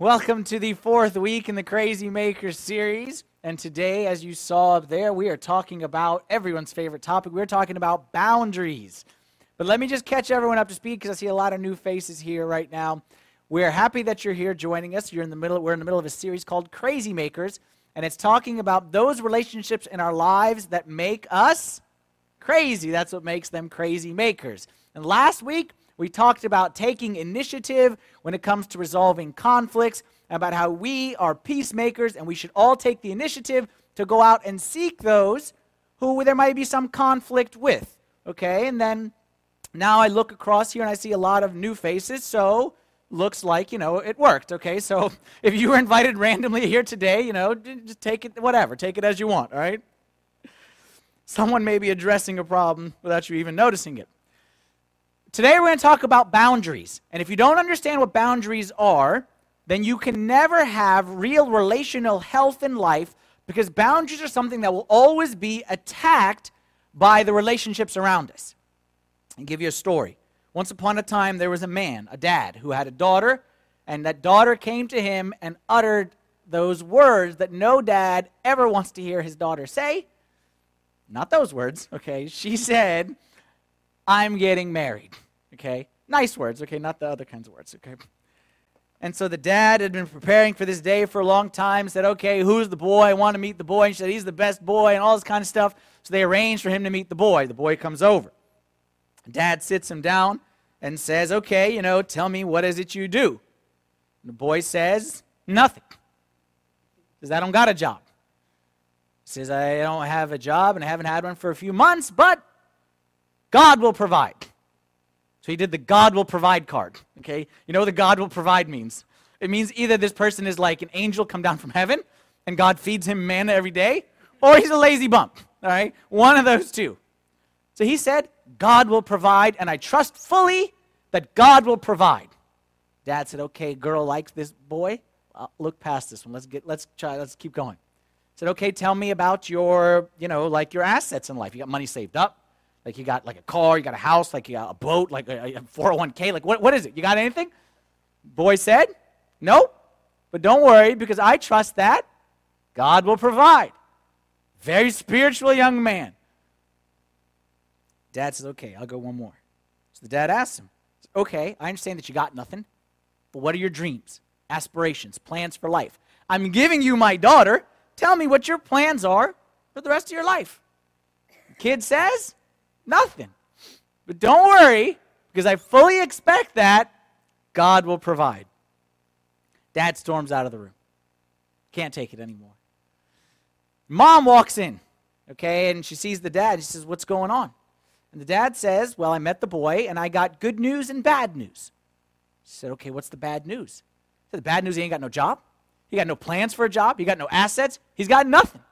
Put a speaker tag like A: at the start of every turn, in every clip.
A: Welcome to the fourth week in the Crazy Makers series. And today, as you saw up there, we are talking about everyone's favorite topic. We're talking about boundaries. But let me just catch everyone up to speed because I see a lot of new faces here right now. We're happy that you're here joining us. You're in the middle, we're in the middle of a series called Crazy Makers, and it's talking about those relationships in our lives that make us crazy. That's what makes them crazy makers. And last week, we talked about taking initiative when it comes to resolving conflicts, about how we are peacemakers and we should all take the initiative to go out and seek those who there might be some conflict with. Okay, and then now I look across here and I see a lot of new faces, so looks like, you know, it worked. Okay, so if you were invited randomly here today, you know, just take it, whatever, take it as you want, all right? Someone may be addressing a problem without you even noticing it. Today we're going to talk about boundaries. And if you don't understand what boundaries are, then you can never have real relational health in life because boundaries are something that will always be attacked by the relationships around us. I'll give you a story. Once upon a time, there was a man, a dad, who had a daughter, and that daughter came to him and uttered those words that no dad ever wants to hear his daughter say. Not those words, okay? She said, I'm getting married. Okay? Nice words, okay? Not the other kinds of words, okay? And so the dad had been preparing for this day for a long time, said, okay, who's the boy? I want to meet the boy. And she said, he's the best boy, and all this kind of stuff. So they arranged for him to meet the boy. The boy comes over. Dad sits him down and says, okay, you know, tell me, what is it you do? And the boy says, nothing. Says, I don't got a job. Says, I don't have a job and I haven't had one for a few months, but God will provide. So he did the God will provide card. Okay? You know what the God will provide means? It means either this person is like an angel come down from heaven and God feeds him manna every day, or he's a lazy bump. All right? One of those two. So he said, God will provide, and I trust fully that God will provide. Dad said, okay, girl likes this boy. I'll look past this one. Let's get let's try, let's keep going. Said, okay, tell me about your, you know, like your assets in life. You got money saved up? Like you got like a car, you got a house, like you got a boat, like a, a 401k. Like what, what is it? You got anything? Boy said, no. But don't worry because I trust that God will provide. Very spiritual young man. Dad says, okay, I'll go one more. So the dad asks him, okay, I understand that you got nothing, but what are your dreams, aspirations, plans for life? I'm giving you my daughter. Tell me what your plans are for the rest of your life. Kid says, Nothing. But don't worry, because I fully expect that God will provide. Dad storms out of the room. Can't take it anymore. Mom walks in, okay, and she sees the dad. She says, What's going on? And the dad says, Well, I met the boy and I got good news and bad news. She said, Okay, what's the bad news? Said, the bad news he ain't got no job. He got no plans for a job. He got no assets. He's got nothing.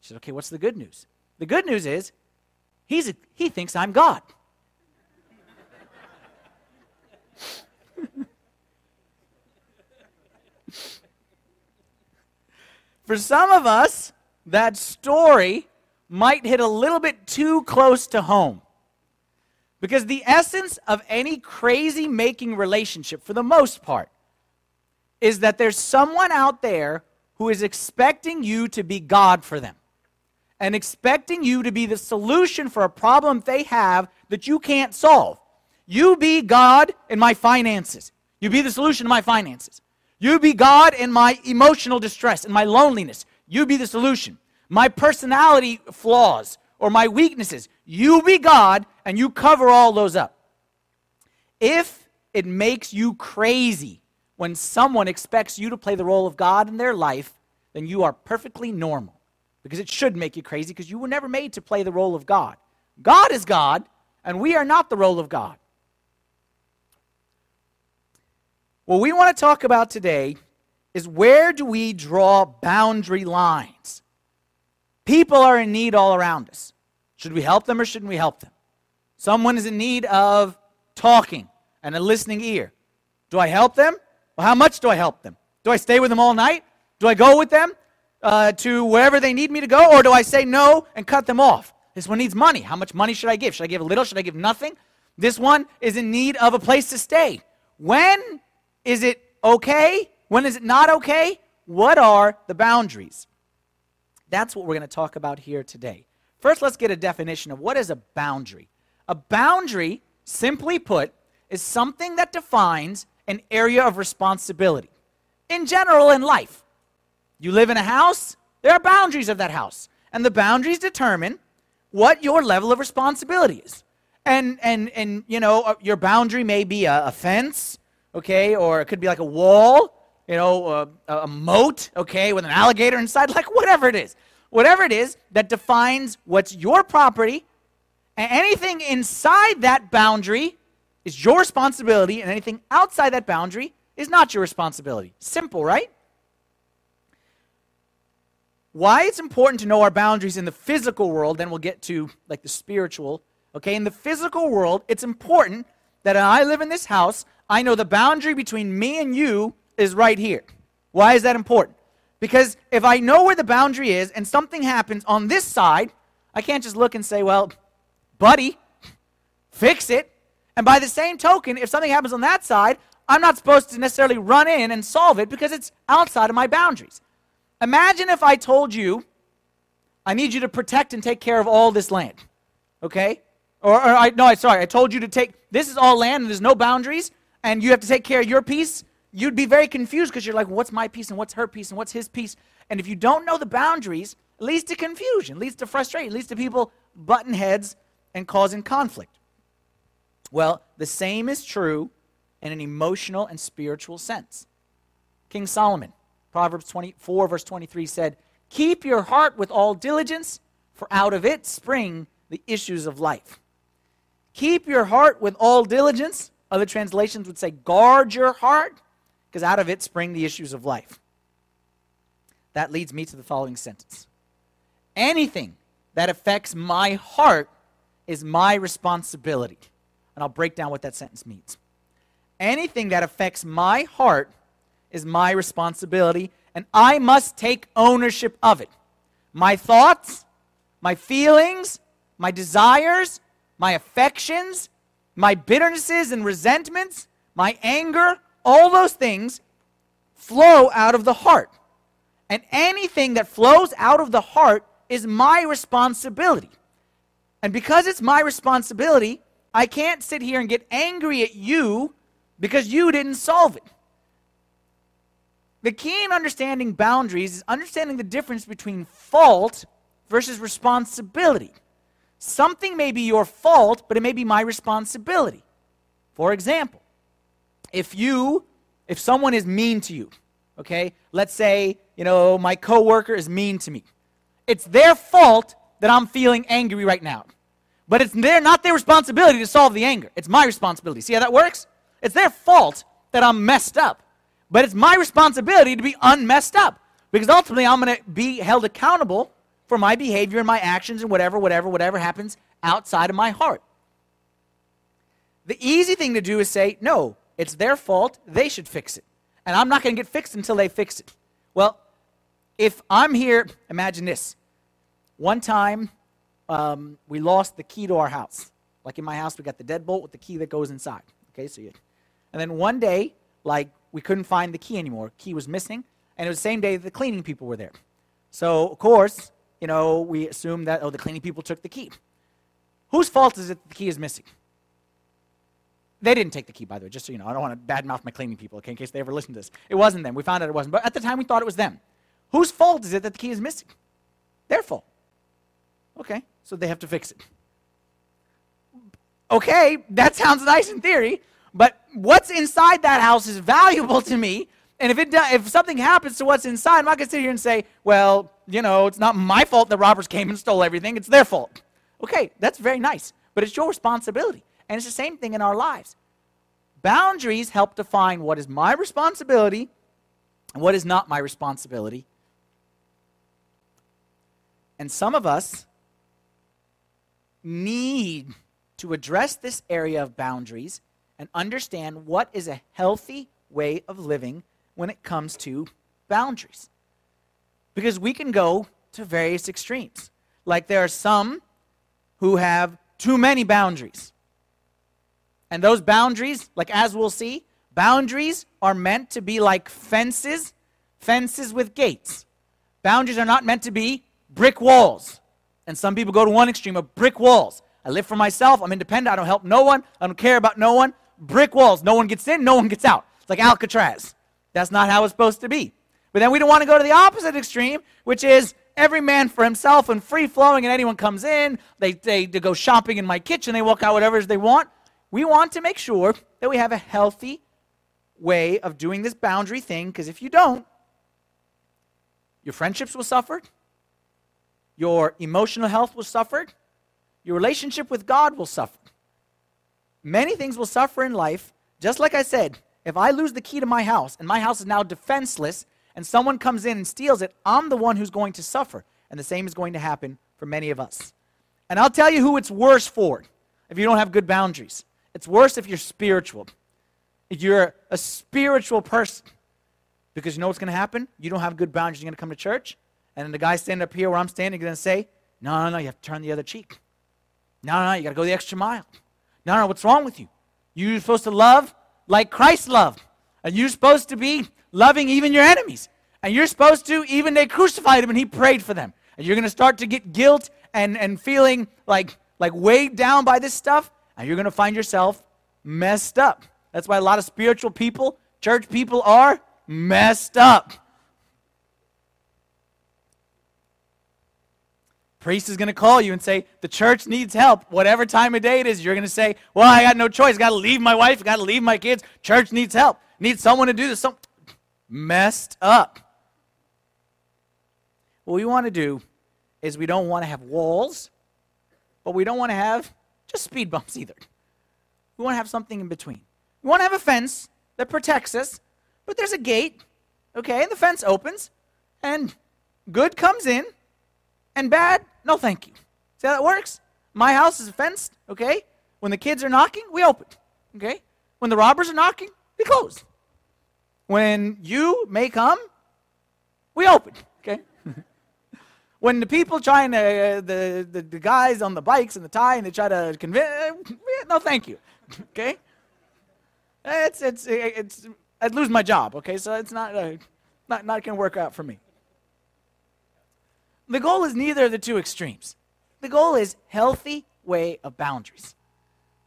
A: She said, Okay, what's the good news? The good news is He's a, he thinks I'm God. For some of us, that story might hit a little bit too close to home. Because the essence of any crazy making relationship, for the most part, is that there's someone out there who is expecting you to be God for them and expecting you to be the solution for a problem they have that you can't solve. You be God in my finances. You be the solution to my finances. You be God in my emotional distress and my loneliness. You be the solution. My personality flaws or my weaknesses. You be God and you cover all those up. If it makes you crazy when someone expects you to play the role of God in their life, then you are perfectly normal because it should make you crazy because you were never made to play the role of God. God is God, and we are not the role of God. What we want to talk about today is where do we draw boundary lines? People are in need all around us. Should we help them or shouldn't we help them? Someone is in need of talking and a listening ear. Do I help them? Well, how much do I help them? Do I stay with them all night? Do I go with them? Uh, to wherever they need me to go, or do I say no and cut them off? This one needs money. How much money should I give? Should I give a little? Should I give nothing? This one is in need of a place to stay. When is it okay? When is it not okay? What are the boundaries? That's what we're going to talk about here today. First, let's get a definition of what is a boundary. A boundary, simply put, is something that defines an area of responsibility. In general, in life, you live in a house, there are boundaries of that house, and the boundaries determine what your level of responsibility is. And and and you know, uh, your boundary may be a, a fence, okay, or it could be like a wall, you know, uh, a, a moat, okay, with an alligator inside, like whatever it is. Whatever it is that defines what's your property, and anything inside that boundary is your responsibility, and anything outside that boundary is not your responsibility. Simple, right? Why it's important to know our boundaries in the physical world, then we'll get to like the spiritual. Okay, in the physical world, it's important that I live in this house, I know the boundary between me and you is right here. Why is that important? Because if I know where the boundary is and something happens on this side, I can't just look and say, well, buddy, fix it. And by the same token, if something happens on that side, I'm not supposed to necessarily run in and solve it because it's outside of my boundaries. Imagine if I told you, I need you to protect and take care of all this land. Okay? Or, or I, no, I, sorry, I told you to take, this is all land and there's no boundaries, and you have to take care of your piece. You'd be very confused because you're like, what's my piece and what's her piece and what's his piece? And if you don't know the boundaries, it leads to confusion, leads to frustration, leads to people butting heads and causing conflict. Well, the same is true in an emotional and spiritual sense. King Solomon, Proverbs 24, verse 23 said, Keep your heart with all diligence, for out of it spring the issues of life. Keep your heart with all diligence. Other translations would say, Guard your heart, because out of it spring the issues of life. That leads me to the following sentence Anything that affects my heart is my responsibility. And I'll break down what that sentence means. Anything that affects my heart is my responsibility, and I must take ownership of it. My thoughts, my feelings, my desires, my affections, my bitternesses and resentments, my anger, all those things flow out of the heart. And anything that flows out of the heart is my responsibility. And because it's my responsibility, I can't sit here and get angry at you because you didn't solve it. The key in understanding boundaries is understanding the difference between fault versus responsibility. Something may be your fault, but it may be my responsibility. For example, if you if someone is mean to you, okay? Let's say, you know, my coworker is mean to me. It's their fault that I'm feeling angry right now. But it's their, not their responsibility to solve the anger. It's my responsibility. See how that works? It's their fault that I'm messed up. But it's my responsibility to be unmessed up. Because ultimately, I'm going to be held accountable for my behavior and my actions and whatever, whatever, whatever happens outside of my heart. The easy thing to do is say, no, it's their fault. They should fix it. And I'm not going to get fixed until they fix it. Well, if I'm here, imagine this. One time, um, we lost the key to our house. Like in my house, we got the deadbolt with the key that goes inside. Okay, so you, and then one day, like we couldn't find the key anymore. Key was missing, and it was the same day the cleaning people were there. So of course, you know, we assumed that oh, the cleaning people took the key. Whose fault is it that the key is missing? They didn't take the key, by the way, just so you know. I don't want to badmouth my cleaning people, okay, in case they ever listen to this. It wasn't them. We found out it wasn't. But at the time, we thought it was them. Whose fault is it that the key is missing? Their fault. Okay, so they have to fix it. Okay, that sounds nice in theory, but what's inside that house is valuable to me. And if, it if something happens to what's inside, I'm not going to sit here and say, well, you know, it's not my fault the robbers came and stole everything. It's their fault. Okay, that's very nice, but it's your responsibility. And it's the same thing in our lives. Boundaries help define what is my responsibility and what is not my responsibility. And some of us need to address this area of boundaries and understand what is a healthy way of living when it comes to boundaries. Because we can go to various extremes. Like there are some who have too many boundaries. And those boundaries, like as we'll see, Boundaries are meant to be like fences, fences with gates. Boundaries are not meant to be brick walls. And some people go to one extreme of brick walls. I live for myself. I'm independent. I don't help no one. I don't care about no one. Brick walls. No one gets in. No one gets out. It's like Alcatraz. That's not how it's supposed to be. But then we don't want to go to the opposite extreme, which is every man for himself and free flowing, and anyone comes in, they, they, they go shopping in my kitchen, they walk out whatever they want. We want to make sure that we have a healthy way of doing this boundary thing, because if you don't, your friendships will suffer, your emotional health will suffer, your relationship with God will suffer. Many things will suffer in life. Just like I said, if I lose the key to my house and my house is now defenseless and someone comes in and steals it, I'm the one who's going to suffer. And the same is going to happen for many of us. And I'll tell you who it's worse for if you don't have good boundaries. It's worse if you're spiritual. If you're a spiritual person. Because you know what's going to happen? You don't have good boundaries. You're going to come to church, and then the guy standing up here where I'm standing is going to say, No, no, no, you have to turn the other cheek. No, no, no, you got to go the extra mile. No, no, what's wrong with you? You're supposed to love like Christ loved. And you're supposed to be loving even your enemies. And you're supposed to, even they crucified him and he prayed for them. And you're going to start to get guilt and, and feeling like, like weighed down by this stuff. And you're going to find yourself messed up. That's why a lot of spiritual people, church people, are messed up. Priest is going to call you and say, The church needs help. Whatever time of day it is, you're going to say, Well, I got no choice. Got to leave my wife. Got to leave my kids. Church needs help. Needs someone to do this. Some... Messed up. What we want to do is we don't want to have walls, but we don't want to have just speed bumps either. We want to have something in between. We want to have a fence that protects us, but there's a gate, okay, and the fence opens, and good comes in, and bad, no thank you. See how that works? My house is fenced, okay? When the kids are knocking, we open, okay? When the robbers are knocking, we close. When you may come, we open, okay? when the people trying to, uh, the, the, the, guys on the bikes and the tie, and they try to convince, no thank you, okay? It's, it's, it's, I'd lose my job, okay? So it's not, uh, not, not going to work out for me. The goal is neither of the two extremes. The goal is healthy way of boundaries.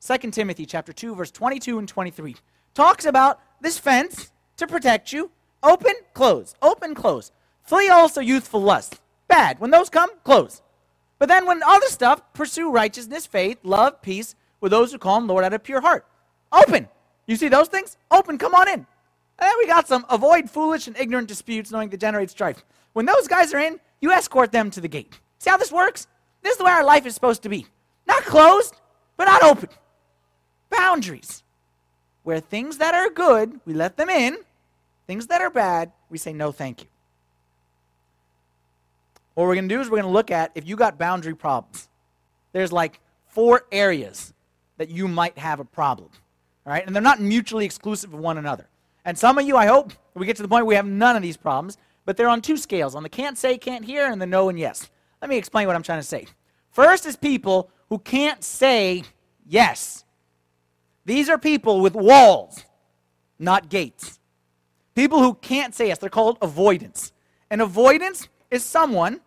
A: 2 Timothy chapter 2 verse 22 and 23 talks about this fence to protect you. Open, close. Open, close. Flee also youthful lust. Bad. When those come, close. But then when other stuff, pursue righteousness, faith, love, peace with those who call him Lord out of pure heart. Open. You see those things? Open. Come on in. And then we got some avoid foolish and ignorant disputes, knowing to generate strife. When those guys are in, you escort them to the gate. See how this works? This is the way our life is supposed to be. Not closed, but not open. Boundaries. Where things that are good, we let them in. Things that are bad, we say no thank you. What we're going to do is we're going to look at if you got boundary problems. There's like four areas that you might have a problem. All right? And they're not mutually exclusive of one another. And some of you, I hope, we get to the point where we have none of these problems, but they're on two scales on the can't say, can't hear, and the no and yes. Let me explain what I'm trying to say. First is people who can't say yes. These are people with walls, not gates. People who can't say yes, they're called avoidance. And avoidance is someone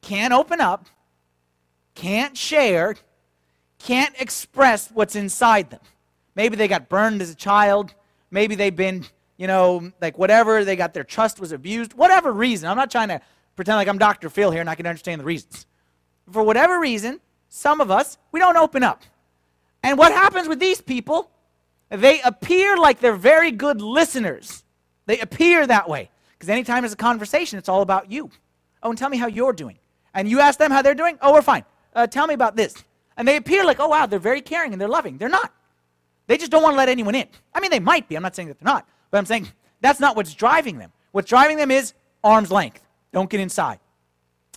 A: can't open up, can't share, can't express what's inside them. Maybe they got burned as a child. Maybe they've been you know, like whatever, they got their trust was abused, whatever reason. I'm not trying to pretend like I'm Dr. Phil here and I can understand the reasons. For whatever reason, some of us, we don't open up. And what happens with these people? They appear like they're very good listeners. They appear that way. Because anytime there's a conversation, it's all about you. Oh, and tell me how you're doing. And you ask them how they're doing. Oh, we're fine. Uh, tell me about this. And they appear like, oh, wow, they're very caring and they're loving. They're not. They just don't want to let anyone in. I mean, they might be. I'm not saying that they're not. But I'm saying that's not what's driving them. What's driving them is arm's length. Don't get inside.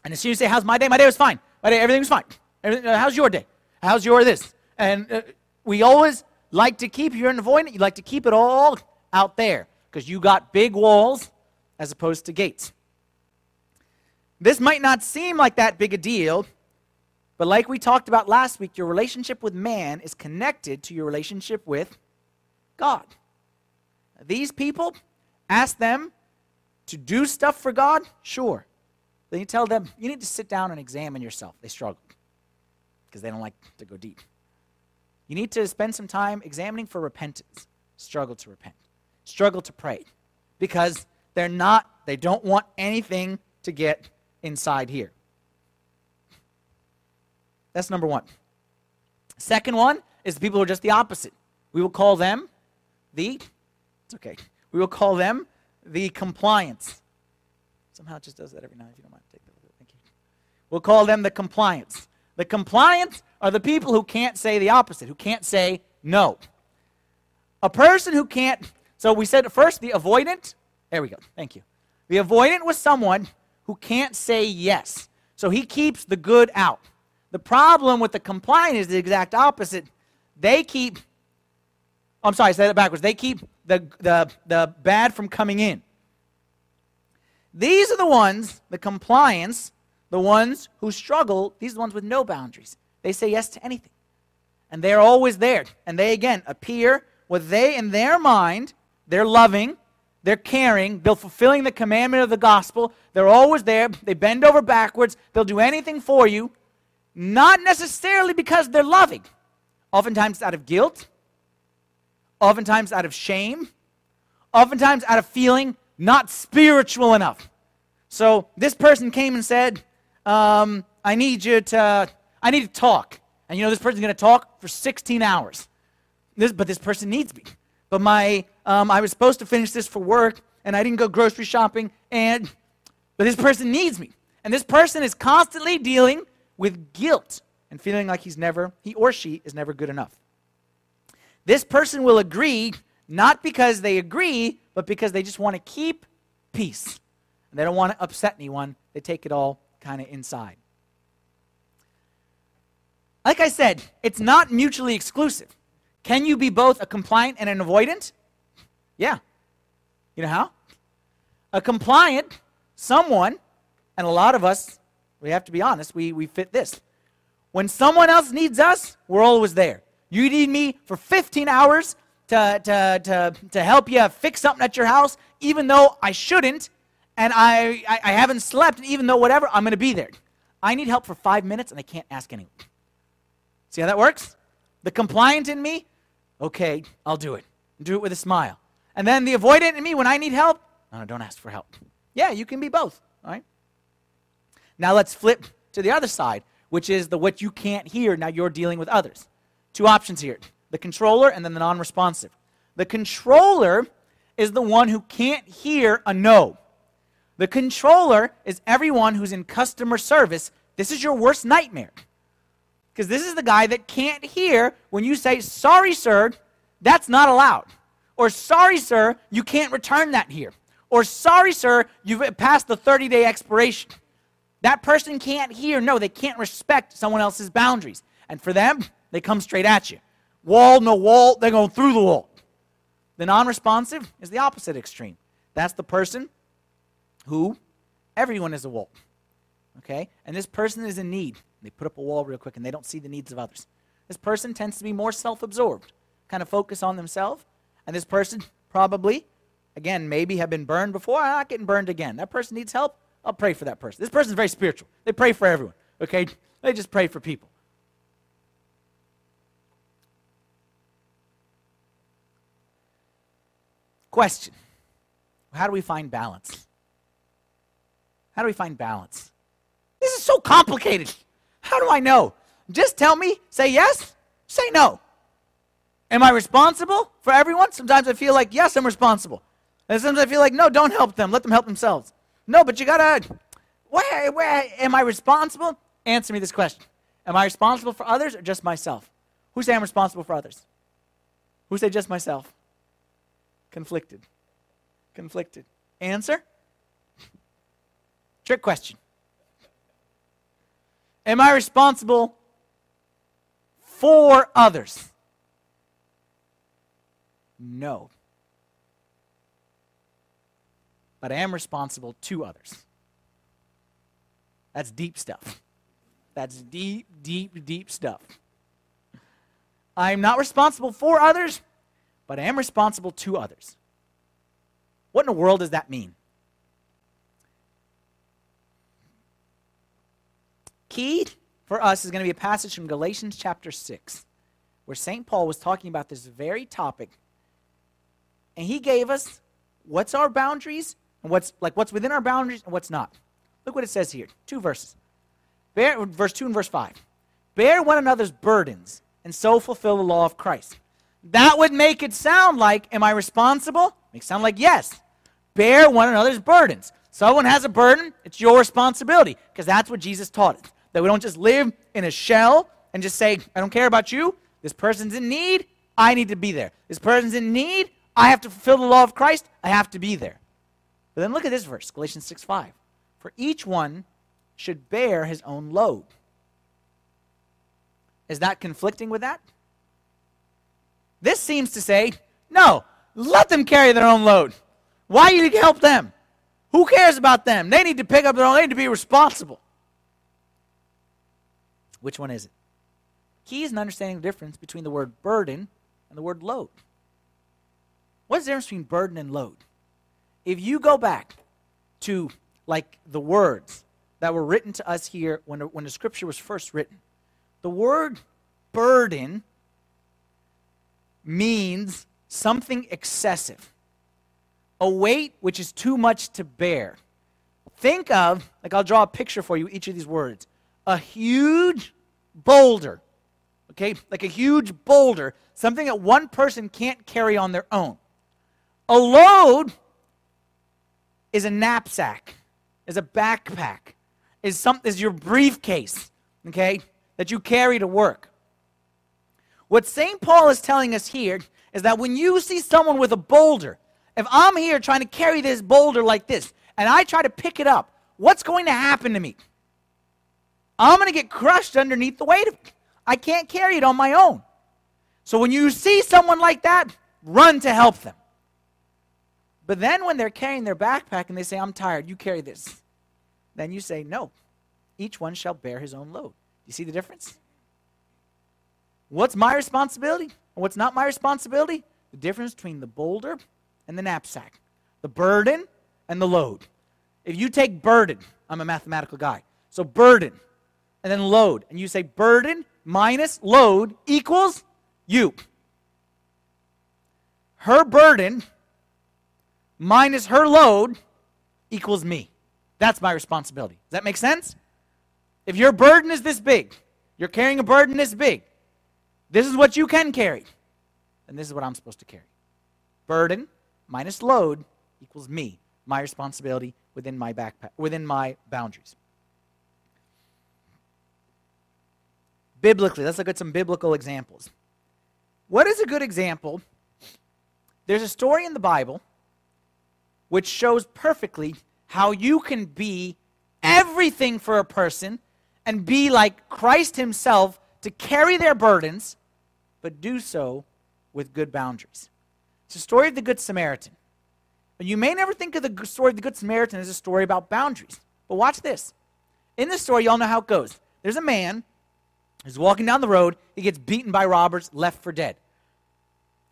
A: And as soon as you say, How's my day? My day was fine. My day, everything was fine. Everything, uh, how's your day? How's your this? And uh, we always like to keep, you're an avoidant, you like to keep it all out there because you got big walls as opposed to gates. This might not seem like that big a deal, but like we talked about last week, your relationship with man is connected to your relationship with God. These people, ask them to do stuff for God, sure. Then you tell them, you need to sit down and examine yourself. They struggle because they don't like to go deep. You need to spend some time examining for repentance. Struggle to repent. Struggle to pray because they're not, they don't want anything to get inside here. That's number one. Second one is the people who are just the opposite. We will call them the, okay, we will call them the compliance. Somehow it just does that every night if you don't mind. Take that. Thank you. We'll call them the compliance. The compliance are the people who can't say the opposite, who can't say no. A person who can't, so we said first the avoidant. There we go. Thank you. The avoidant was someone who can't say yes. So he keeps the good out. The problem with the compliant is the exact opposite. They keep, Oh, I'm sorry, I said it backwards. They keep the, the, the bad from coming in. These are the ones, the compliance, the ones who struggle, these are the ones with no boundaries. They say yes to anything. And they're always there. And they, again, appear with they, in their mind, they're loving, they're caring, they're fulfilling the commandment of the gospel. They're always there. They bend over backwards. They'll do anything for you, not necessarily because they're loving. Oftentimes out of guilt, oftentimes out of shame, oftentimes out of feeling not spiritual enough. So this person came and said, um, I need you to, I need to talk. And you know, this person's going to talk for 16 hours. This, but this person needs me. But my, um, I was supposed to finish this for work, and I didn't go grocery shopping, and, but this person needs me. And this person is constantly dealing with guilt and feeling like he's never, he or she is never good enough. This person will agree not because they agree, but because they just want to keep peace. They don't want to upset anyone. They take it all kind of inside. Like I said, it's not mutually exclusive. Can you be both a compliant and an avoidant? Yeah. You know how? A compliant, someone, and a lot of us, we have to be honest, we, we fit this. When someone else needs us, we're always there. You need me for 15 hours to, to, to, to help you fix something at your house, even though I shouldn't, and I, I, I haven't slept, and even though whatever, I'm going to be there. I need help for five minutes, and I can't ask anyone. See how that works? The compliant in me, okay, I'll do it. Do it with a smile. And then the avoidant in me, when I need help, no, no, don't ask for help. Yeah, you can be both, all right? Now let's flip to the other side, which is the what you can't hear, now you're dealing with others. Two options here the controller and then the non responsive. The controller is the one who can't hear a no. The controller is everyone who's in customer service. This is your worst nightmare. Because this is the guy that can't hear when you say, sorry, sir, that's not allowed. Or, sorry, sir, you can't return that here. Or, sorry, sir, you've passed the 30 day expiration. That person can't hear. No, they can't respect someone else's boundaries. And for them, they come straight at you. Wall, no wall, they're going through the wall. The non responsive is the opposite extreme. That's the person who everyone is a wall. Okay? And this person is in need. They put up a wall real quick and they don't see the needs of others. This person tends to be more self absorbed, kind of focus on themselves. And this person probably, again, maybe have been burned before. Ah, I'm not getting burned again. That person needs help. I'll pray for that person. This person is very spiritual. They pray for everyone. Okay? They just pray for people. Question How do we find balance? How do we find balance? This is so complicated. How do I know? Just tell me, say yes, say no. Am I responsible for everyone? Sometimes I feel like, yes, I'm responsible. And sometimes I feel like, no, don't help them. Let them help themselves. No, but you gotta, where, where, am I responsible? Answer me this question. Am I responsible for others or just myself? Who say I'm responsible for others? Who say just myself? Conflicted. Conflicted. Answer? Trick question. Am I responsible for others? No. But I am responsible to others. That's deep stuff. That's deep, deep, deep stuff. I'm not responsible for others, but I am responsible to others. What in the world does that mean? Key for us is going to be a passage from Galatians chapter 6, where St. Paul was talking about this very topic. And he gave us what's our boundaries and what's like what's within our boundaries and what's not. Look what it says here. Two verses. Bear, verse 2 and verse 5. Bear one another's burdens and so fulfill the law of Christ. That would make it sound like, am I responsible? Makes sound like yes. Bear one another's burdens. Someone has a burden, it's your responsibility because that's what Jesus taught us. That we don't just live in a shell and just say, I don't care about you. This person's in need. I need to be there. This person's in need. I have to fulfill the law of Christ. I have to be there. But then look at this verse, Galatians 6 5. For each one should bear his own load. Is that conflicting with that? This seems to say, no, let them carry their own load. Why you need to help them? Who cares about them? They need to pick up their own, they need to be responsible. Which one is it? Key is in understanding the difference between the word burden and the word load. What's the difference between burden and load? If you go back to like the words that were written to us here when, when the scripture was first written, the word burden means something excessive, a weight which is too much to bear. Think of, like I'll draw a picture for you, each of these words. A huge boulder, okay, like a huge boulder, something that one person can't carry on their own. A load is a knapsack, is a backpack, is, some, is your briefcase, okay, that you carry to work. What St. Paul is telling us here is that when you see someone with a boulder, if I'm here trying to carry this boulder like this, and I try to pick it up, what's going to happen to me? I'm going to get crushed underneath the weight of it. I can't carry it on my own. So when you see someone like that, run to help them. But then when they're carrying their backpack and they say, I'm tired, you carry this, then you say, No, each one shall bear his own load. You see the difference? What's my responsibility what's not my responsibility? The difference between the boulder and the knapsack, the burden and the load. If you take burden, I'm a mathematical guy. So burden and then load. And you say burden minus load equals you. Her burden minus her load equals me. That's my responsibility. Does that make sense? If your burden is this big, you're carrying a burden this big, this is what you can carry, and this is what I'm supposed to carry. Burden minus load equals me, my responsibility within my backpack, within my boundaries. Biblically, let's look at some biblical examples. What is a good example? There's a story in the Bible which shows perfectly how you can be everything for a person and be like Christ Himself to carry their burdens, but do so with good boundaries. It's the story of the Good Samaritan. And you may never think of the story of the Good Samaritan as a story about boundaries. But watch this. In this story, y'all know how it goes. There's a man who's walking down the road. He gets beaten by robbers, left for dead.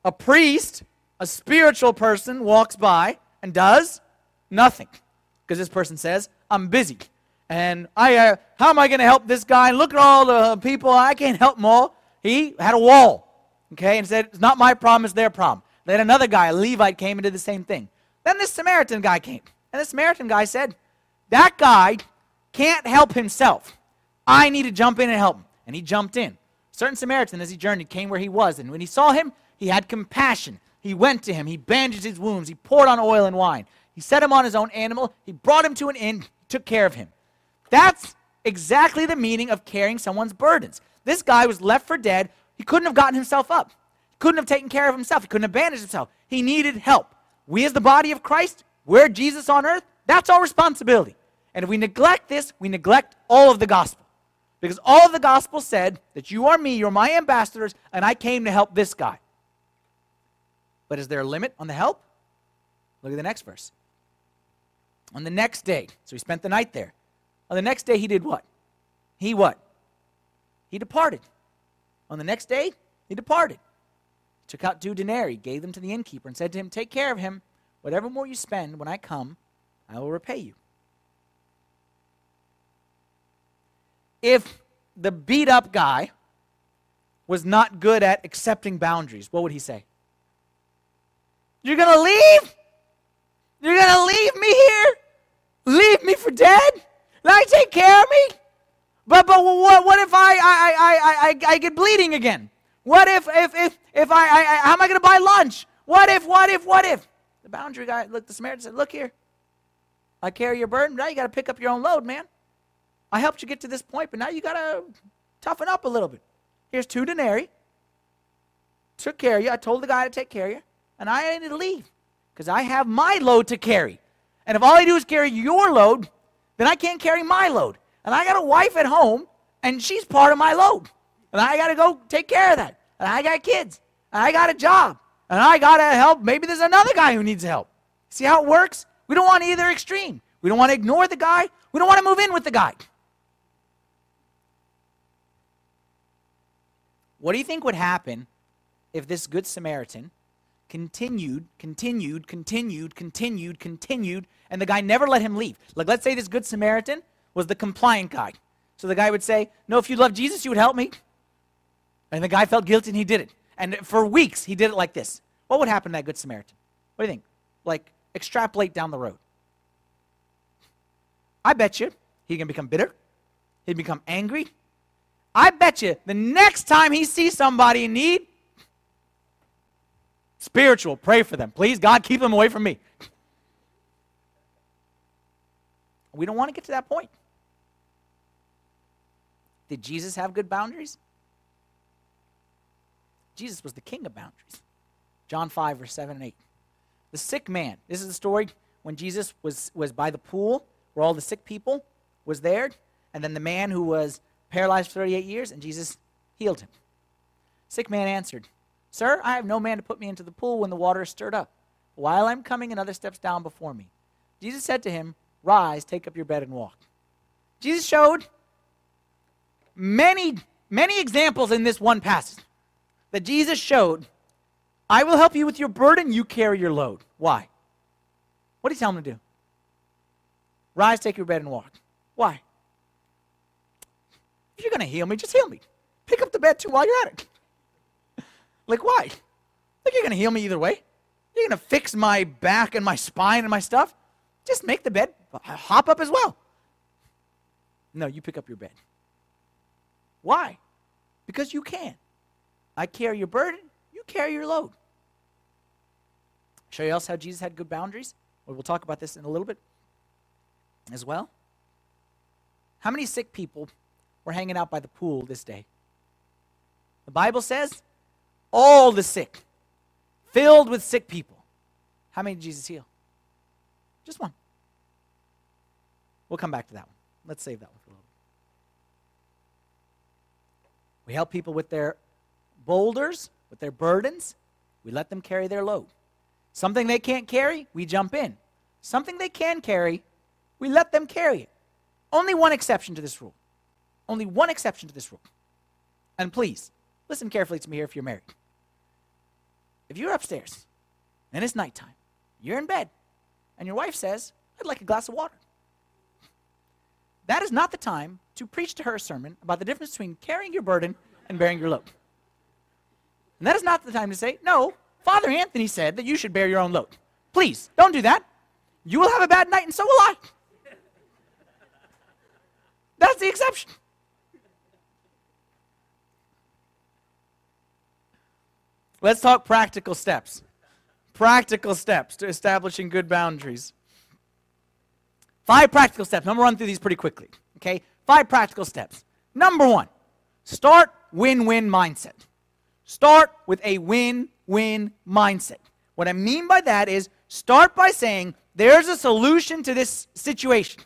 A: A priest, a spiritual person, walks by and does nothing. Because this person says, I'm busy. And I, uh, how am I going to help this guy? Look at all the people. I can't help them all. He had a wall, okay, and said, It's not my problem, it's their problem. Then another guy, a Levite, came and did the same thing. Then this Samaritan guy came. And the Samaritan guy said, That guy can't help himself. I need to jump in and help him. And he jumped in. A certain Samaritan, as he journeyed, came where he was. And when he saw him, he had compassion. He went to him. He bandaged his wounds. He poured on oil and wine. He set him on his own animal. He brought him to an inn, took care of him. That's exactly the meaning of carrying someone's burdens. This guy was left for dead. He couldn't have gotten himself up. He couldn't have taken care of himself. He couldn't have bandaged himself. He needed help. We, as the body of Christ, we're Jesus on earth. That's our responsibility. And if we neglect this, we neglect all of the gospel. Because all of the gospel said that you are me, you're my ambassadors, and I came to help this guy. But is there a limit on the help? Look at the next verse. On the next day, so he spent the night there. On the next day, he did what? He what? He departed. On the next day, he departed. Took out two denarii, gave them to the innkeeper, and said to him, Take care of him. Whatever more you spend when I come, I will repay you. If the beat up guy was not good at accepting boundaries, what would he say? You're going to leave? You're going to leave me here? Leave me for dead? Let take care of me? But but what, what if I, I, I, I, I get bleeding again? What if if if, if I, I, I how am I going to buy lunch? What if what if what if? The boundary guy, looked the Samaritan said, "Look here, I carry your burden. Now you got to pick up your own load, man. I helped you get to this point, but now you got to toughen up a little bit. Here's two denarii. Took care of you. I told the guy to take care of you, and I need to leave because I have my load to carry. And if all I do is carry your load, then I can't carry my load. And I got a wife at home, and she's part of my load. And I got to go take care of that. And I got kids. And I got a job. And I got to help. Maybe there's another guy who needs help. See how it works? We don't want either extreme. We don't want to ignore the guy. We don't want to move in with the guy. What do you think would happen if this Good Samaritan continued, continued, continued, continued, continued, and the guy never let him leave? Like, let's say this Good Samaritan was the compliant guy. So the guy would say, No, if you love Jesus, you would help me. And the guy felt guilty and he did it. And for weeks, he did it like this. What would happen to that Good Samaritan? What do you think? Like, extrapolate down the road. I bet you he can become bitter. He'd become angry. I bet you the next time he sees somebody in need, spiritual, pray for them. Please, God, keep them away from me. We don't want to get to that point. Did Jesus have good boundaries? Jesus was the king of boundaries. John 5, verse 7 and 8. The sick man. This is the story when Jesus was, was by the pool where all the sick people was there, and then the man who was paralyzed for 38 years, and Jesus healed him. Sick man answered, Sir, I have no man to put me into the pool when the water is stirred up. While I'm coming, another steps down before me. Jesus said to him, Rise, take up your bed and walk. Jesus showed many, many examples in this one passage that Jesus showed I will help you with your burden, you carry your load. Why? What did he tell him to do? Rise, take your bed, and walk. Why? If you're going to heal me, just heal me. Pick up the bed too while you're at it. Like, why? Like, you're going to heal me either way. You're going to fix my back and my spine and my stuff. Just make the bed uh, hop up as well. No, you pick up your bed. Why? Because you can. I carry your burden, you carry your load. Show you else how Jesus had good boundaries? We'll talk about this in a little bit as well. How many sick people were hanging out by the pool this day? The Bible says all the sick, filled with sick people. How many did Jesus heal? Just one. We'll come back to that one. Let's save that one for a little bit. We help people with their boulders, with their burdens. We let them carry their load. Something they can't carry, we jump in. Something they can carry, we let them carry it. Only one exception to this rule. Only one exception to this rule. And please, listen carefully to me here if you're married. If you're upstairs and it's nighttime, you're in bed, and your wife says, I'd like a glass of water. That is not the time to preach to her a sermon about the difference between carrying your burden and bearing your load. And that is not the time to say, no, Father Anthony said that you should bear your own load. Please, don't do that. You will have a bad night, and so will I. That's the exception. Let's talk practical steps. Practical steps to establishing good boundaries. Five practical steps. I'm going to run through these pretty quickly. Okay? Five practical steps. Number one, start win win mindset. Start with a win win mindset. What I mean by that is start by saying there's a solution to this situation,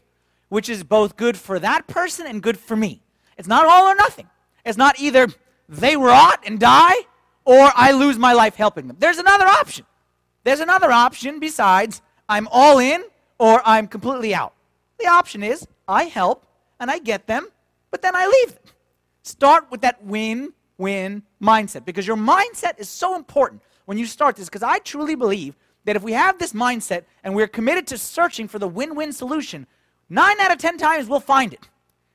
A: which is both good for that person and good for me. It's not all or nothing. It's not either they rot and die or I lose my life helping them. There's another option. There's another option besides I'm all in or I'm completely out. The option is I help and I get them, but then I leave them. Start with that win win mindset because your mindset is so important when you start this because I truly believe that if we have this mindset and we're committed to searching for the win win solution, nine out of 10 times we'll find it.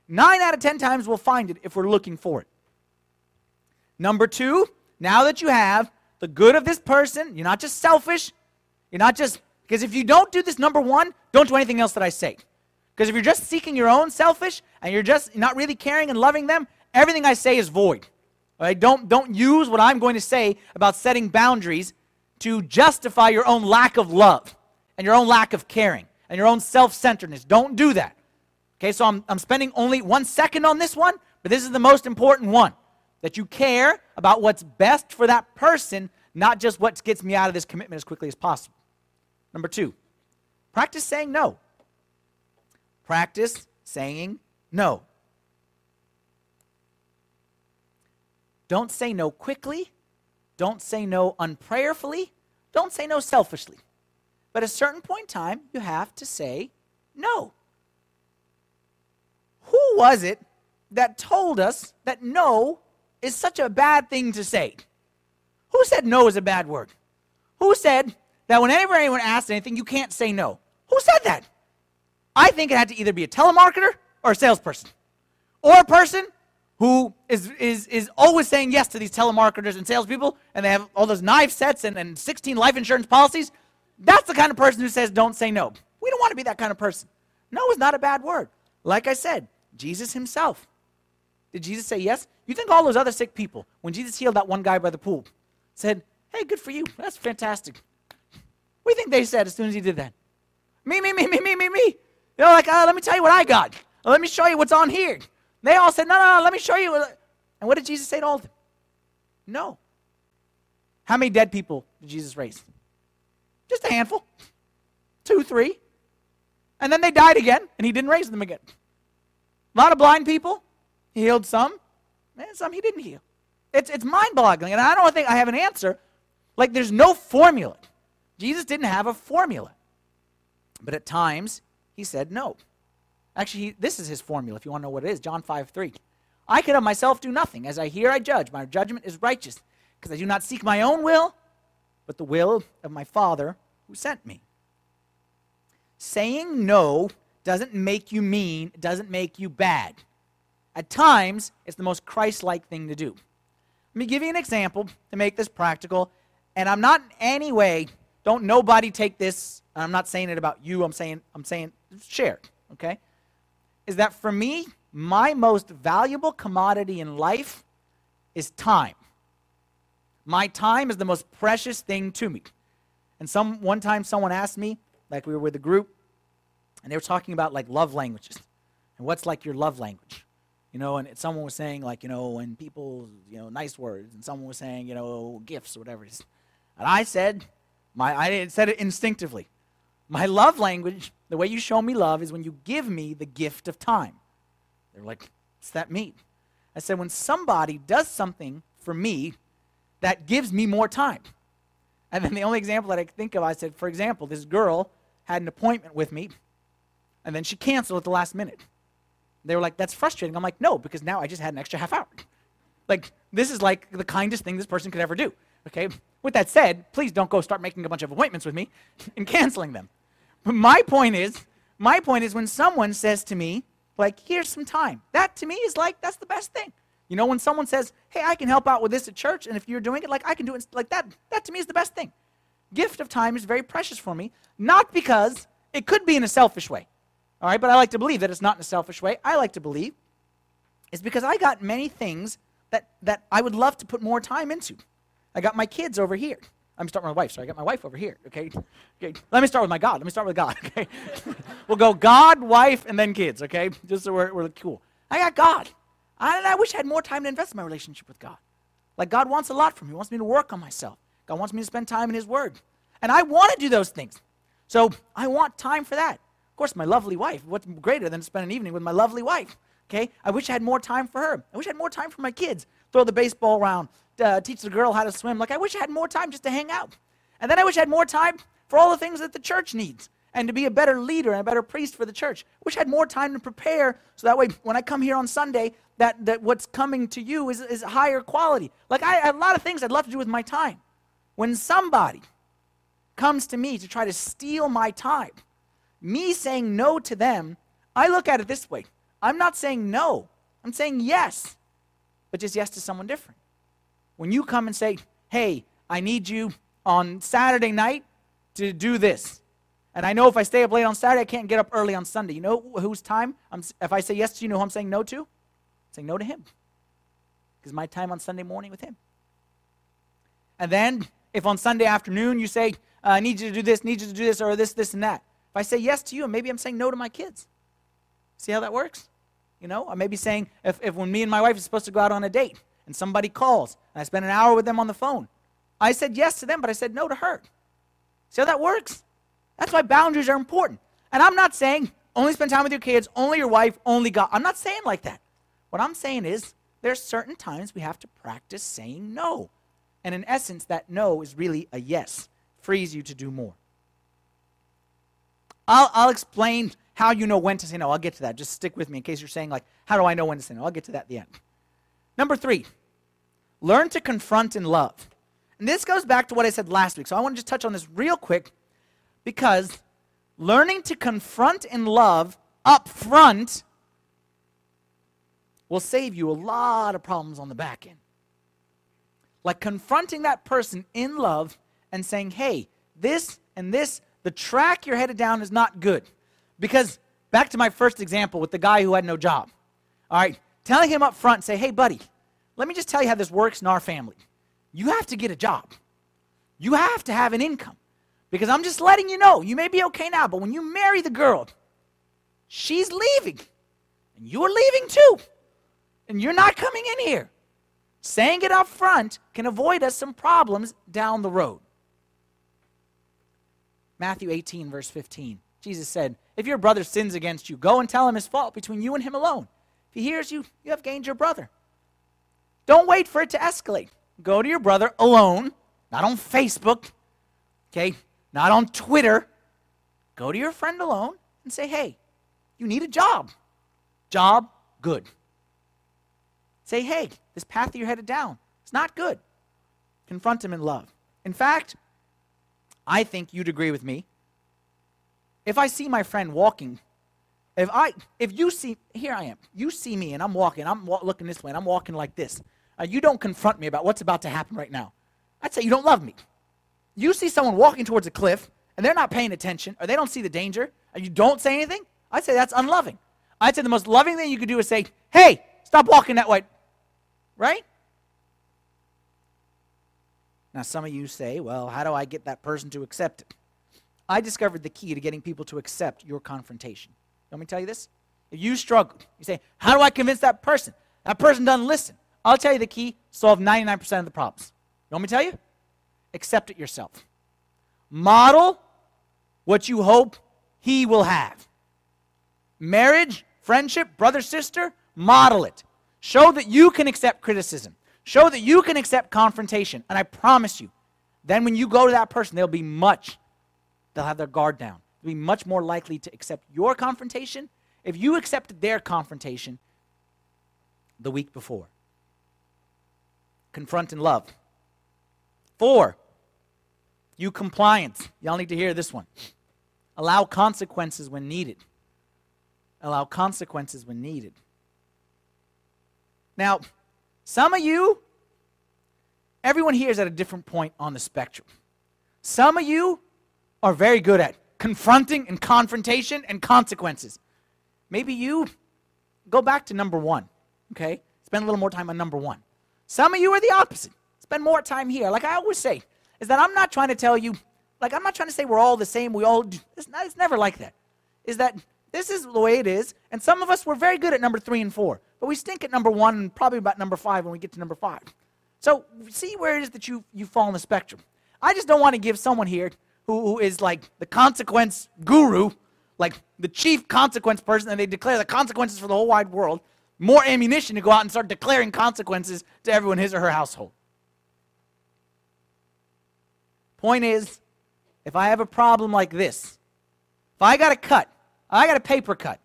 A: Nine out of 10 times we'll find it if we're looking for it. Number two, now that you have the good of this person, you're not just selfish, you're not just, because if you don't do this number one, don't do anything else that I say. Because if you're just seeking your own selfish and you're just not really caring and loving them, everything I say is void. Right? Don't, don't use what I'm going to say about setting boundaries to justify your own lack of love and your own lack of caring and your own self centeredness. Don't do that. Okay, so I'm, I'm spending only one second on this one, but this is the most important one that you care about what's best for that person, not just what gets me out of this commitment as quickly as possible. Number two, practice saying no. Practice saying no. Don't say no quickly. Don't say no unprayerfully. Don't say no selfishly. But at a certain point in time, you have to say no. Who was it that told us that no is such a bad thing to say? Who said no is a bad word? Who said that whenever anyone asks anything, you can't say no? Who said that? I think it had to either be a telemarketer or a salesperson, or a person who is, is, is always saying yes to these telemarketers and salespeople, and they have all those knife sets and, and 16 life insurance policies. That's the kind of person who says, don't say no. We don't want to be that kind of person. No is not a bad word. Like I said, Jesus himself. Did Jesus say yes? You think all those other sick people, when Jesus healed that one guy by the pool, said, hey, good for you. That's fantastic. You think they said as soon as he did that? Me, me, me, me, me, me, me. They're like, uh, let me tell you what I got. Let me show you what's on here. They all said, no, no, no, let me show you. And what did Jesus say to all of them? No. How many dead people did Jesus raise? Just a handful. Two, three. And then they died again, and he didn't raise them again. A lot of blind people. He healed some, and some he didn't heal. It's, it's mind boggling, and I don't think I have an answer. Like, there's no formula. Jesus didn't have a formula. But at times, he said no. Actually, he, this is his formula, if you want to know what it is John 5 3. I can of myself do nothing. As I hear, I judge. My judgment is righteous, because I do not seek my own will, but the will of my Father who sent me. Saying no doesn't make you mean, doesn't make you bad. At times, it's the most Christ like thing to do. Let me give you an example to make this practical. And I'm not in any way, don't nobody take this, I'm not saying it about you, I'm saying, I'm saying, share, okay? Is that for me, my most valuable commodity in life is time. My time is the most precious thing to me. And some one time someone asked me, like we were with a group, and they were talking about like love languages and what's like your love language you know and someone was saying like you know when people you know nice words and someone was saying you know gifts or whatever and i said my i said it instinctively. My love language the way you show me love is when you give me the gift of time. They're like what's that mean? I said when somebody does something for me that gives me more time. And then the only example that i could think of i said for example this girl had an appointment with me and then she canceled at the last minute. They were like, that's frustrating. I'm like, no, because now I just had an extra half hour. Like, this is like the kindest thing this person could ever do. Okay? With that said, please don't go start making a bunch of appointments with me and canceling them. But my point is, my point is when someone says to me, like, here's some time, that to me is like, that's the best thing. You know, when someone says, hey, I can help out with this at church, and if you're doing it, like, I can do it like that, that to me is the best thing. Gift of time is very precious for me, not because it could be in a selfish way. All right, but I like to believe that it's not in a selfish way. I like to believe it's because I got many things that, that I would love to put more time into. I got my kids over here. I'm starting with my wife, so I got my wife over here, okay? okay? Let me start with my God. Let me start with God, okay? we'll go God, wife, and then kids, okay? Just so we're, we're cool. I got God. I, I wish I had more time to invest in my relationship with God. Like, God wants a lot from me. He wants me to work on myself. God wants me to spend time in His Word. And I want to do those things. So I want time for that. Of course, my lovely wife. What's greater than to spend an evening with my lovely wife? Okay? I wish I had more time for her. I wish I had more time for my kids. Throw the baseball around, uh, teach the girl how to swim. Like, I wish I had more time just to hang out. And then I wish I had more time for all the things that the church needs and to be a better leader and a better priest for the church. I wish I had more time to prepare so that way when I come here on Sunday, that, that what's coming to you is, is higher quality. Like, I, I have a lot of things I'd love to do with my time. When somebody comes to me to try to steal my time, me saying no to them, I look at it this way I'm not saying no, I'm saying yes, but just yes to someone different. When you come and say, hey, I need you on Saturday night to do this. And I know if I stay up late on Saturday, I can't get up early on Sunday. You know whose time? I'm, if I say yes to you, know who I'm saying no to? I'm saying no to him. Because my time on Sunday morning with him. And then, if on Sunday afternoon you say, uh, I need you to do this, need you to do this, or this, this, and that. If I say yes to you, maybe I'm saying no to my kids. See how that works? You know, I may be saying, if, if when me and my wife are supposed to go out on a date and somebody calls and I spend an hour with them on the phone, I said yes to them, but I said no to her. See how that works? That's why boundaries are important. And I'm not saying only spend time with your kids, only your wife, only God. I'm not saying like that. What I'm saying is there's certain times we have to practice saying no. And in essence, that no is really a yes, frees you to do more. I'll, I'll explain how you know when to say no. I'll get to that. Just stick with me in case you're saying, like, how do I know when to say no? I'll get to that at the end. Number three, learn to confront in love. And this goes back to what I said last week. So I want to just touch on this real quick because learning to confront in love up front will save you a lot of problems on the back end. Like confronting that person in love and saying, hey, this and this, the track you're headed down is not good. Because back to my first example with the guy who had no job. All right, telling him up front, say, hey, buddy, let me just tell you how this works in our family. You have to get a job, you have to have an income. Because I'm just letting you know, you may be okay now, but when you marry the girl, she's leaving. And you're leaving too. And you're not coming in here. Saying it up front can avoid us some problems down the road. Matthew 18, verse 15. Jesus said, If your brother sins against you, go and tell him his fault between you and him alone. If he hears you, you have gained your brother. Don't wait for it to escalate. Go to your brother alone, not on Facebook, okay? not on Twitter. Go to your friend alone and say, hey, you need a job. Job, good. Say, hey, this path that you're headed down, it's not good. Confront him in love. In fact, I think you'd agree with me. If I see my friend walking, if I, if you see, here I am, you see me and I'm walking, I'm wa- looking this way and I'm walking like this. Uh, you don't confront me about what's about to happen right now. I'd say you don't love me you see someone walking towards a cliff and they're not paying attention or they don't see the danger and you don't say anything, I'd say that's unloving. I'd say the most loving thing you could do is say, hey, stop walking that way. Right? Now, some of you say, well, how do I get that person to accept it? I discovered the key to getting people to accept your confrontation. Let me tell you this? If you struggle, you say, how do I convince that person? That person doesn't listen. I'll tell you the key solve 99% of the problems. You want me to tell you? accept it yourself. Model what you hope he will have. Marriage, friendship, brother, sister, model it. Show that you can accept criticism. Show that you can accept confrontation. And I promise you, then when you go to that person, they'll be much, they'll have their guard down. They'll be much more likely to accept your confrontation if you accepted their confrontation the week before. Confront in love. Four, you compliance. Y'all need to hear this one. Allow consequences when needed. Allow consequences when needed. Now, some of you, everyone here is at a different point on the spectrum. Some of you are very good at confronting and confrontation and consequences. Maybe you go back to number one, okay? Spend a little more time on number one. Some of you are the opposite. Spend more time here. Like I always say, is that I'm not trying to tell you, like, I'm not trying to say we're all the same. We all. It's, not, it's never like that. Is that this is the way it is. And some of us, we're very good at number three and four, but we stink at number one and probably about number five when we get to number five. So see where it is that you, you fall on the spectrum. I just don't want to give someone here who, who is like the consequence guru, like the chief consequence person, and they declare the consequences for the whole wide world, more ammunition to go out and start declaring consequences to everyone in his or her household. Point is, if I have a problem like this, if I got a cut, I got a paper cut,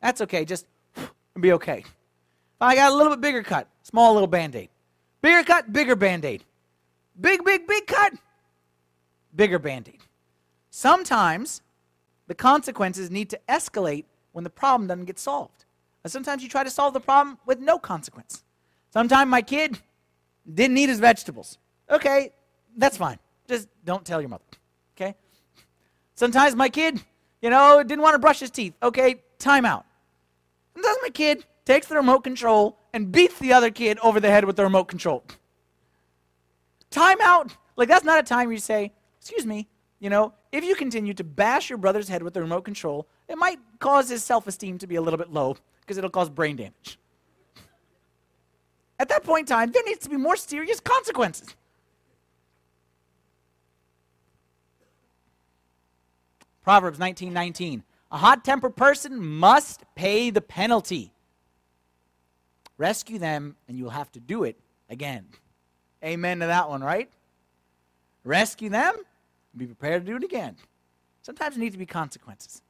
A: that's okay, just be okay. I got a little bit bigger cut, small little band aid. Bigger cut, bigger band aid. Big, big, big cut, bigger band aid. Sometimes the consequences need to escalate when the problem doesn't get solved. And sometimes you try to solve the problem with no consequence. Sometimes my kid didn't eat his vegetables. Okay, that's fine. Just don't tell your mother. Okay? Sometimes my kid, you know, didn't want to brush his teeth. Okay, time out. Sometimes my kid takes the remote control and beats the other kid over the head with the remote control. Time out. Like, that's not a time you say, excuse me, you know, if you continue to bash your brother's head with the remote control, it might cause his self esteem to be a little bit low because it'll cause brain damage. At that point in time, there needs to be more serious consequences. Proverbs 19:19. 19, a hot-tempered person must pay the penalty. Rescue them and you'll have to do it again. Amen to that one, right? Rescue them, be prepared to do it again. Sometimes there need to be consequences.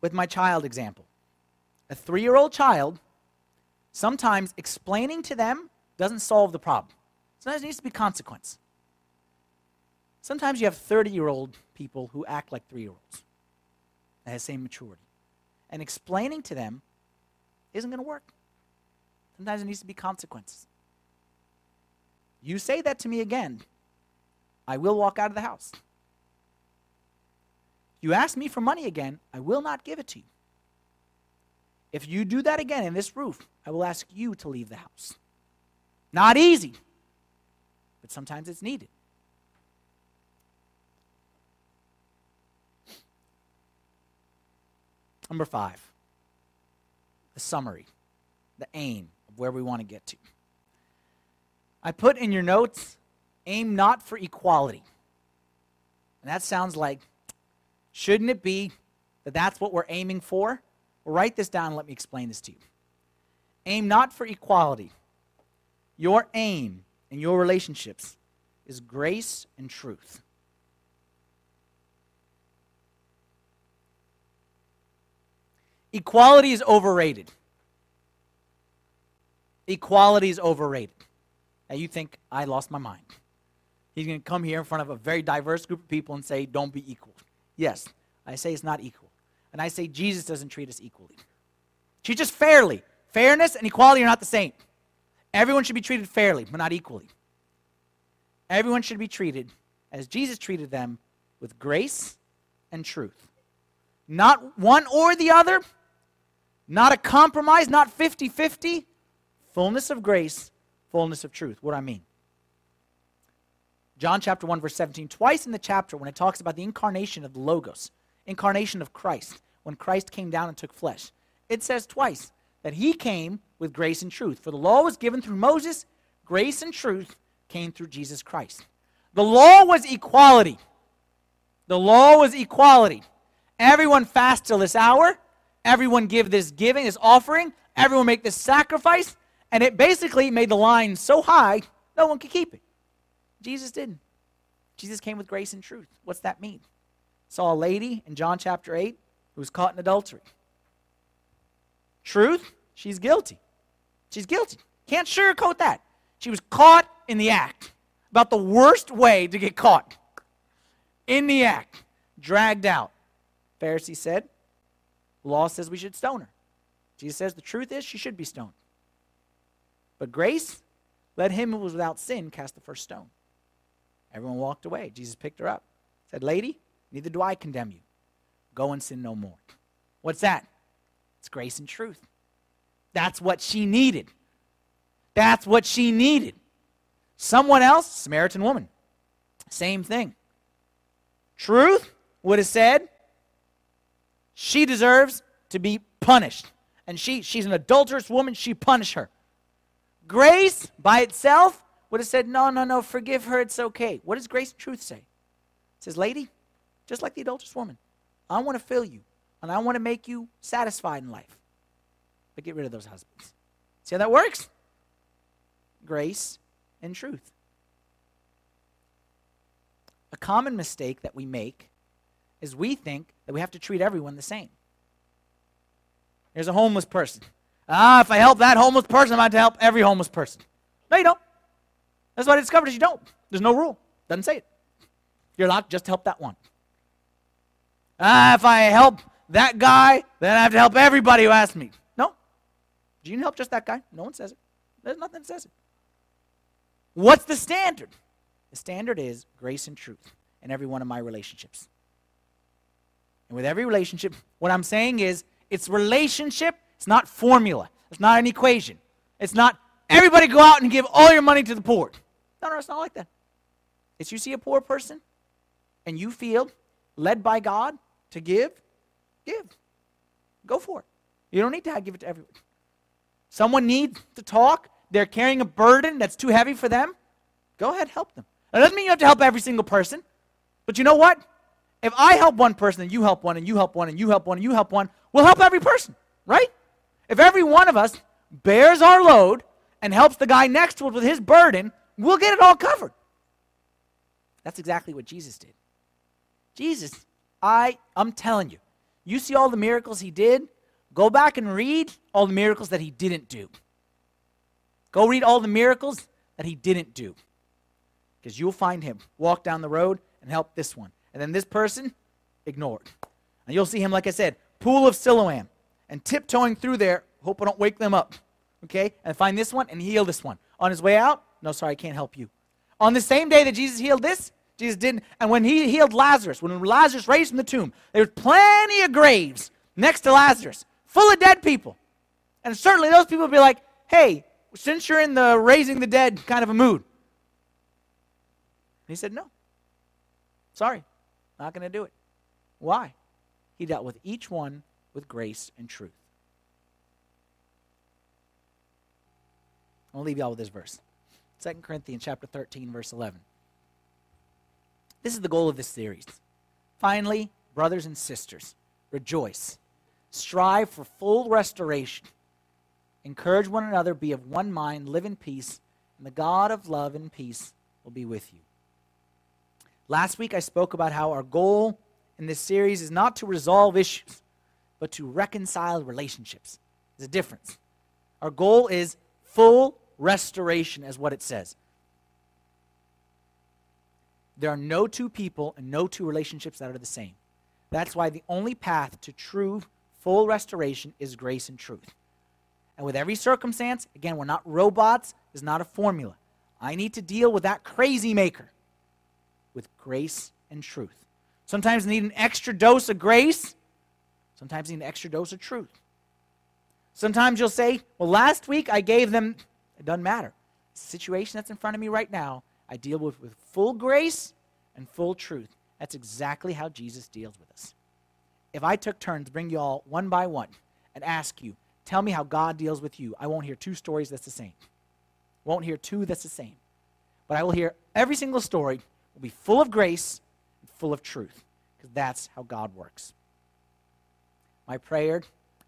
A: With my child example, a three year old child, sometimes explaining to them doesn't solve the problem. Sometimes there needs to be consequence. Sometimes you have 30 year old people who act like three year olds that have the same maturity. And explaining to them isn't going to work. Sometimes there needs to be consequences. You say that to me again, I will walk out of the house. You ask me for money again, I will not give it to you. If you do that again in this roof, I will ask you to leave the house. Not easy, but sometimes it's needed. Number five, the summary, the aim of where we want to get to. I put in your notes aim not for equality. And that sounds like, shouldn't it be that that's what we're aiming for? Well, write this down and let me explain this to you. Aim not for equality. Your aim in your relationships is grace and truth. Equality is overrated. Equality is overrated. Now you think I lost my mind. He's going to come here in front of a very diverse group of people and say, don't be equal. Yes, I say it's not equal. And I say Jesus doesn't treat us equally. Treat us fairly. Fairness and equality are not the same. Everyone should be treated fairly, but not equally. Everyone should be treated as Jesus treated them with grace and truth. Not one or the other, not a compromise, not 50 50. Fullness of grace, fullness of truth. What do I mean? John chapter 1, verse 17. Twice in the chapter, when it talks about the incarnation of the Logos, incarnation of Christ, when Christ came down and took flesh, it says twice that he came with grace and truth. For the law was given through Moses, grace and truth came through Jesus Christ. The law was equality. The law was equality. Everyone fast till this hour. Everyone give this giving, this offering. Everyone make this sacrifice. And it basically made the line so high, no one could keep it. Jesus didn't. Jesus came with grace and truth. What's that mean? Saw a lady in John chapter 8 who was caught in adultery. Truth, she's guilty. She's guilty. Can't sugarcoat that. She was caught in the act. About the worst way to get caught. In the act. Dragged out. Pharisee said, law says we should stone her. Jesus says the truth is she should be stoned. But grace, let him who was without sin cast the first stone. Everyone walked away. Jesus picked her up. Said, Lady, neither do I condemn you. Go and sin no more. What's that? It's grace and truth. That's what she needed. That's what she needed. Someone else, Samaritan woman, same thing. Truth would have said she deserves to be punished. And she, she's an adulterous woman, she punished her. Grace by itself would have said, No, no, no, forgive her, it's okay. What does grace and truth say? It says, Lady, just like the adulterous woman, I want to fill you and I want to make you satisfied in life. But get rid of those husbands. See how that works? Grace and truth. A common mistake that we make is we think that we have to treat everyone the same. There's a homeless person. Ah, if I help that homeless person, I'm about to help every homeless person. No, you don't. That's what I discovered is you don't. There's no rule. Doesn't say it. You're allowed just to help that one. Ah, if I help that guy, then I have to help everybody who asks me. No. Do you need help just that guy? No one says it. There's nothing that says it. What's the standard? The standard is grace and truth in every one of my relationships. And with every relationship, what I'm saying is it's relationship, it's not formula, it's not an equation. It's not everybody go out and give all your money to the poor. No, no, it's not like that. It's you see a poor person and you feel led by God to give, give. Go for it. You don't need to give it to everyone. Someone needs to talk, they're carrying a burden that's too heavy for them. Go ahead, help them. That doesn't mean you have to help every single person. But you know what? If I help one person and you help one and you help one and you help one and you help one, we'll help every person, right? If every one of us bears our load and helps the guy next to us with his burden, we'll get it all covered. That's exactly what Jesus did. Jesus, I I'm telling you, you see all the miracles he did, go back and read all the miracles that he didn't do. Go read all the miracles that he didn't do. Because you'll find him walk down the road and help this one. And then this person, ignored. And you'll see him, like I said, pool of Siloam, and tiptoeing through there, hope I don't wake them up. Okay? And find this one and heal this one. On his way out, no, sorry, I can't help you. On the same day that Jesus healed this, Jesus didn't. And when he healed Lazarus, when Lazarus raised from the tomb, there was plenty of graves next to Lazarus, full of dead people. And certainly those people would be like, hey, since you're in the raising the dead kind of a mood. he said, no. Sorry, not going to do it. Why? He dealt with each one with grace and truth. I'll leave y'all with this verse. 2 Corinthians chapter 13, verse 11. This is the goal of this series. Finally, brothers and sisters, rejoice. Strive for full restoration. Encourage one another, be of one mind, live in peace, and the God of love and peace will be with you. Last week I spoke about how our goal in this series is not to resolve issues, but to reconcile relationships. There's a difference. Our goal is full restoration, as what it says. There are no two people and no two relationships that are the same. That's why the only path to true, full restoration is grace and truth. And with every circumstance, again, we're not robots, it's not a formula. I need to deal with that crazy maker with grace and truth. Sometimes need an extra dose of grace, sometimes need an extra dose of truth. Sometimes you'll say, Well, last week I gave them, it doesn't matter. The situation that's in front of me right now, I deal with with full grace and full truth. That's exactly how Jesus deals with us. If I took turns, bring you all one by one, and ask you, tell me how God deals with you, I won't hear two stories that's the same. Won't hear two that's the same. But I will hear every single story will be full of grace and full of truth, because that's how God works. My prayer, and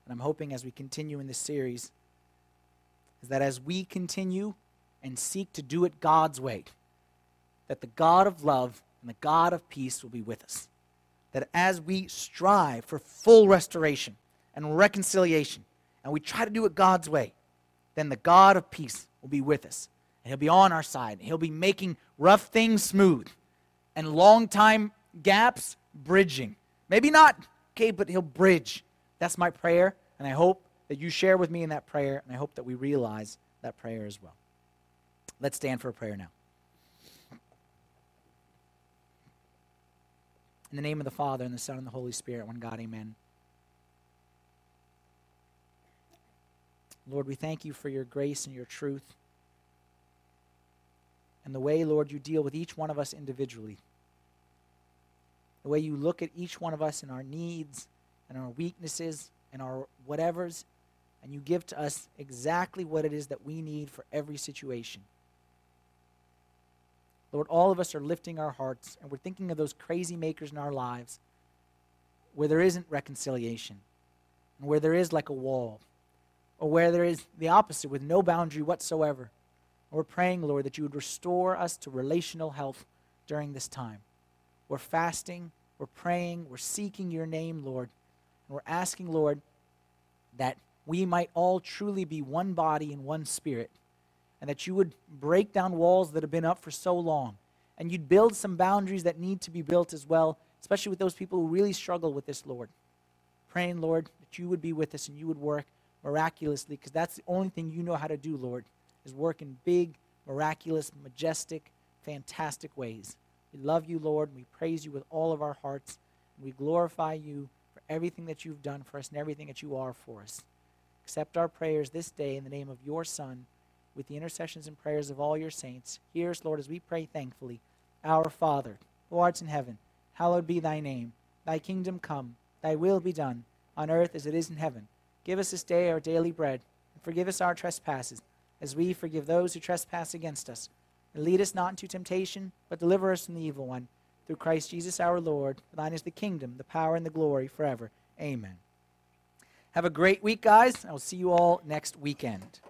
A: I'm hoping as we continue in this series, is that as we continue and seek to do it God's way, that the God of love and the God of peace will be with us. That as we strive for full restoration and reconciliation, and we try to do it God's way, then the God of peace will be with us. And He'll be on our side. He'll be making rough things smooth and long time gaps bridging. Maybe not, okay, but He'll bridge. That's my prayer, and I hope that you share with me in that prayer, and I hope that we realize that prayer as well. Let's stand for a prayer now. In the name of the Father, and the Son, and the Holy Spirit, one God, amen. Lord, we thank you for your grace and your truth and the way, Lord, you deal with each one of us individually. The way you look at each one of us and our needs and our weaknesses and our whatevers, and you give to us exactly what it is that we need for every situation. Lord, all of us are lifting our hearts and we're thinking of those crazy makers in our lives where there isn't reconciliation and where there is like a wall or where there is the opposite with no boundary whatsoever. We're praying, Lord, that you would restore us to relational health during this time. We're fasting, we're praying, we're seeking your name, Lord. And we're asking, Lord, that we might all truly be one body and one spirit, and that you would break down walls that have been up for so long, and you'd build some boundaries that need to be built as well, especially with those people who really struggle with this, Lord. Praying, Lord, that you would be with us and you would work miraculously, because that's the only thing you know how to do, Lord, is working big, miraculous, majestic, fantastic ways. We love you, Lord, and we praise you with all of our hearts, and we glorify you for everything that you've done for us and everything that you are for us. Accept our prayers this day in the name of your Son, with the intercessions and prayers of all your saints. Hear us, Lord, as we pray thankfully. Our Father, who art in heaven, hallowed be thy name. Thy kingdom come, thy will be done, on earth as it is in heaven. Give us this day our daily bread, and forgive us our trespasses, as we forgive those who trespass against us. And lead us not into temptation, but deliver us from the evil one. Through Christ Jesus our Lord, thine is the kingdom, the power, and the glory forever. Amen. Have a great week, guys. I will see you all next weekend.